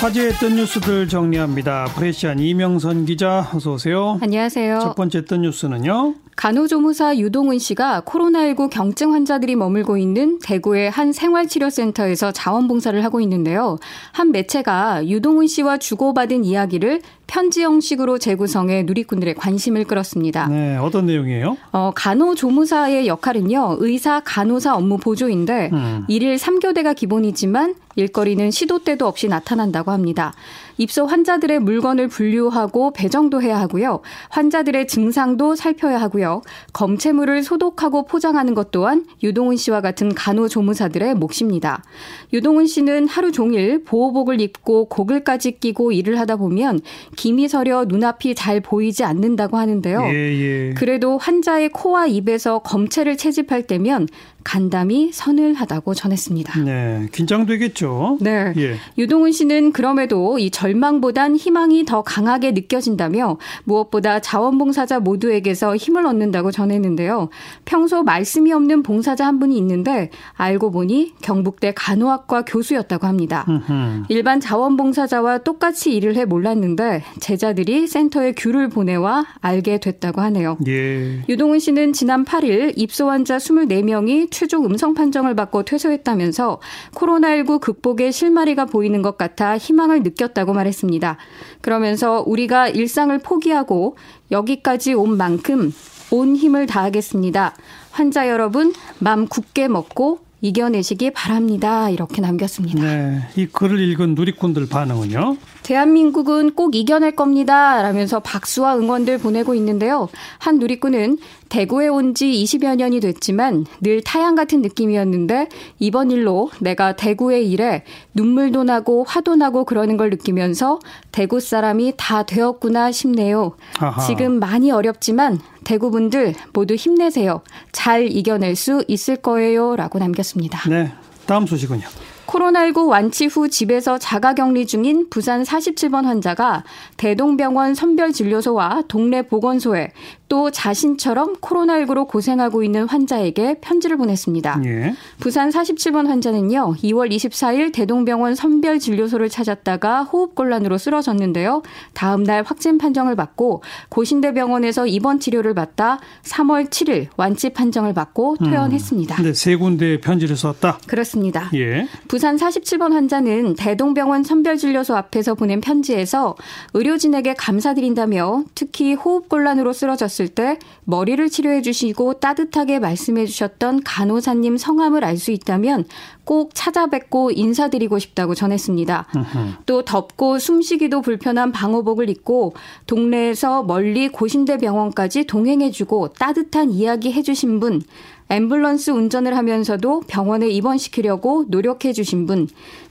화제했던 뉴스들 정리합니다. 프레시안 이명선 기자 어서 오세요. 안녕하세요. 첫 번째 했던 뉴스는요. 간호조무사 유동은 씨가 코로나19 경증 환자들이 머물고 있는 대구의 한 생활치료센터에서 자원봉사를 하고 있는데요. 한 매체가 유동은 씨와 주고받은 이야기를 편지 형식으로 재구성해 누리꾼들의 관심을 끌었습니다. 네, 어떤 내용이에요? 어, 간호조무사의 역할은요, 의사, 간호사 업무 보조인데, 음. 일일 3교대가 기본이지만 일거리는 시도 때도 없이 나타난다고 합니다. 입소 환자들의 물건을 분류하고 배정도 해야 하고요. 환자들의 증상도 살펴야 하고요. 검체물을 소독하고 포장하는 것 또한 유동훈 씨와 같은 간호조무사들의 몫입니다. 유동훈 씨는 하루 종일 보호복을 입고 고글까지 끼고 일을 하다 보면 김이 서려 눈앞이 잘 보이지 않는다고 하는데요. 예, 예. 그래도 환자의 코와 입에서 검체를 채집할 때면 간담이 서늘하다고 전했습니다. 네, 긴장되겠죠. 네. 예. 유동훈 씨는 그럼에도 이 절망보단 희망이 더 강하게 느껴진다며 무엇보다 자원봉사자 모두에게서 힘을 얻는다고 전했는데요. 평소 말씀이 없는 봉사자 한 분이 있는데 알고 보니 경북대 간호학과 교수였다고 합니다. 음흠. 일반 자원봉사자와 똑같이 일을 해 몰랐는데 제자들이 센터에 귤을 보내와 알게 됐다고 하네요. 예. 유동훈 씨는 지난 8일 입소 환자 24명이 최종 음성 판정을 받고 퇴소했다면서 코로나19 극복의 실마리가 보이는 것 같아 희망을 느꼈다고 말했습니다. 그러면서 우리가 일상을 포기하고 여기까지 온 만큼 온 힘을 다하겠습니다. 환자 여러분, 맘 굳게 먹고 이겨내시기 바랍니다. 이렇게 남겼습니다. 네. 이 글을 읽은 누리꾼들 반응은요? 대한민국은 꼭 이겨낼 겁니다. 라면서 박수와 응원들 보내고 있는데요. 한 누리꾼은 대구에 온 지 20여 년이 됐지만 늘 타양 같은 느낌이었는데 이번 일로 내가 대구에 일해 눈물도 나고 화도 나고 그러는 걸 느끼면서 대구 사람이 다 되었구나 싶네요. 아하. 지금 많이 어렵지만 대구분들 모두 힘내세요. 잘 이겨낼 수 있을 거예요. 라고 남겼습니다. 네. 다음 소식은요. 코로나19 완치 후 집에서 자가 격리 중인 부산 47번 환자가 대동병원 선별진료소와 동네 보건소에 또 자신처럼 코로나19로 고생하고 있는 환자에게 편지를 보냈습니다. 예. 부산 47번 환자는요, 2월 24일 대동병원 선별 진료소를 찾았다가 호흡곤란으로 쓰러졌는데요. 다음 날 확진 판정을 받고 고신대병원에서 입원 치료를 받다 3월 7일 완치 판정을 받고 음. 퇴원했습니다. 음, 세 군데 편지를 썼다? 그렇습니다. 예. 부산 47번 환자는 대동병원 선별 진료소 앞에서 보낸 편지에서 의료진에게 감사드린다며 특히 호흡곤란으로 쓰러졌 을 때 머리를 치료해 주시고 따뜻하게 말씀해 주셨던 간호사님 성함을 알 수 있다면 꼭 찾아뵙고 인사드리고 싶다고 전했습니다. 또 덥고 숨쉬기도 불편한 방호복을 입고 동네에서 멀리 고신대 병원까지 동행해 주고 따뜻한 이야기 해 주신 분, 앰뷸런스 운전을 하면서도 병원에 입원시키려고 노력해 주신 분,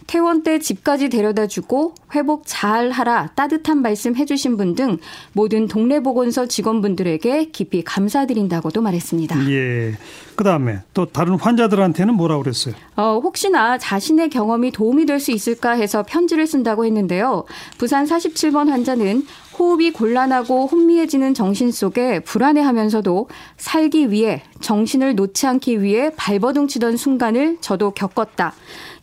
퇴원 때 집까지 데려다 주고 회복 잘 하라 따뜻한 말씀 해주신 분 등 모든 동네 보건소 직원분들에게 깊이 감사드린다고도 말했습니다. 예. 그 다음에 또 다른 환자들한테는 뭐라고 그랬어요? 어, 혹시나 자신의 경험이 도움이 될 수 있을까 해서 편지를 쓴다고 했는데요. 부산 47번 환자는 호흡이 곤란하고 혼미해지는 정신 속에 불안해하면서도 살기 위해 정신을 놓지 않기 위해 발버둥 치던 순간을 저도 겪었다.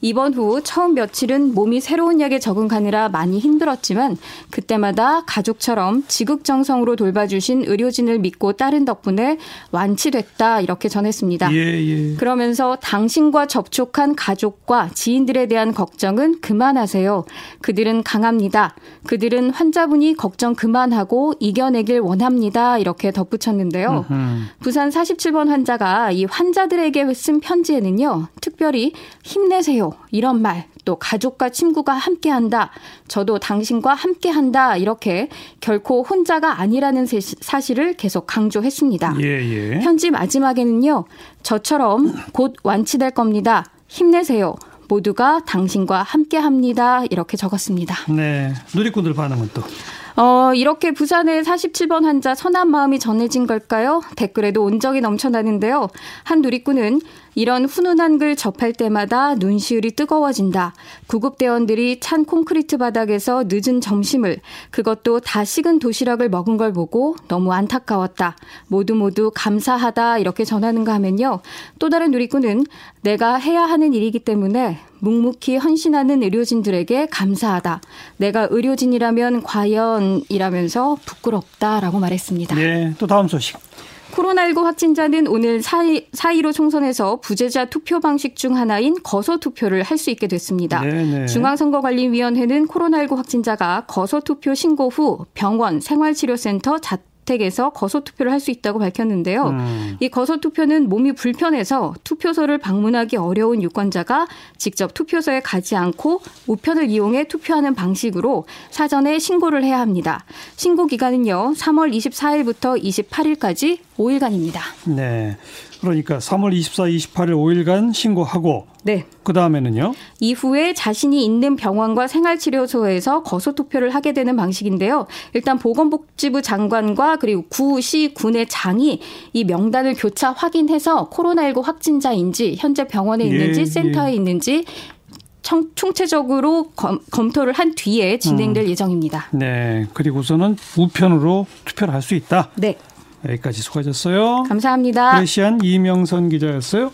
이번 후 처음 며칠은 몸이 새로운 약에 적응하느라 많이 힘들었지만 그때마다 가족처럼 지극정성으로 돌봐주신 의료진을 믿고 따른 덕분에 완치됐다 이렇게 전했습니다. 예, 예. 그러면서 당신과 접촉한 가족과 지인들에 대한 걱정은 그만하세요. 그들은 강합니다. 그들은 환자분이 걱정 그만하고 이겨내길 원합니다. 이렇게 덧붙였는데요. 으흠. 부산 47번 환자가 이 환자들에게 쓴 편지에는요. 특별히 힘내세요. 이런 말, 또 가족과 친구가 함께 한다. 저도 당신과 함께 한다. 이렇게 결코 혼자가 아니라는 사실을 계속 강조했습니다. 예, 예. 편지 마지막에는요. 저처럼 곧 완치될 겁니다. 힘내세요. 모두가 당신과 함께 합니다. 이렇게 적었습니다. 네. 누리꾼들 반응은 또? 어, 이렇게 부산의 47번 환자 선한 마음이 전해진 걸까요? 댓글에도 온적이 넘쳐나는데요. 한 누리꾼은 이런 훈훈한 글 접할 때마다 눈시울이 뜨거워진다. 구급대원들이 찬 콘크리트 바닥에서 늦은 점심을 그것도 다 식은 도시락을 먹은 걸 보고 너무 안타까웠다. 모두 모두 감사하다 이렇게 전하는가 하면요. 또 다른 누리꾼은 내가 해야 하는 일이기 때문에 묵묵히 헌신하는 의료진들에게 감사하다. 내가 의료진이라면 과연이라면서 부끄럽다라고 말했습니다. 네, 또 다음 소식. 코로나19 확진자는 오늘 4.15 총선에서 부재자 투표 방식 중 하나인 거소 투표를 할 수 있게 됐습니다. 네네. 중앙선거관리위원회는 코로나19 확진자가 거소 투표 신고 후 병원, 생활치료센터, 자 주택에서 거소 투표를 할 수 있다고 밝혔는데요. 음. 이 거소 투표는 몸이 불편해서 투표소를 방문하기 어려운 유권자가 직접 투표소에 가지 않고 우편을 이용해 투표하는 방식으로 사전에 신고를 해야 합니다. 신고 기간은요. 3월 24일부터 28일까지 5일간입니다. 네. 그러니까 3월 24, 28일 5일간 신고하고 네. 그 다음에는요? 이후에 자신이 있는 병원과 생활치료소에서 거소 투표를 하게 되는 방식인데요. 일단 보건복지부 장관과 그리고 구 시 군의 장이 이 명단을 교차 확인해서 코로나19 확진자인지 현재 병원에 있는지 예, 센터에 예. 있는지 청, 총체적으로 검, 검토를 한 뒤에 진행될 음. 예정입니다. 네. 그리고서는 우편으로 투표를 할 수 있다. 네. 여기까지 수고하셨어요. 감사합니다. 프레시안 이명선 기자였어요.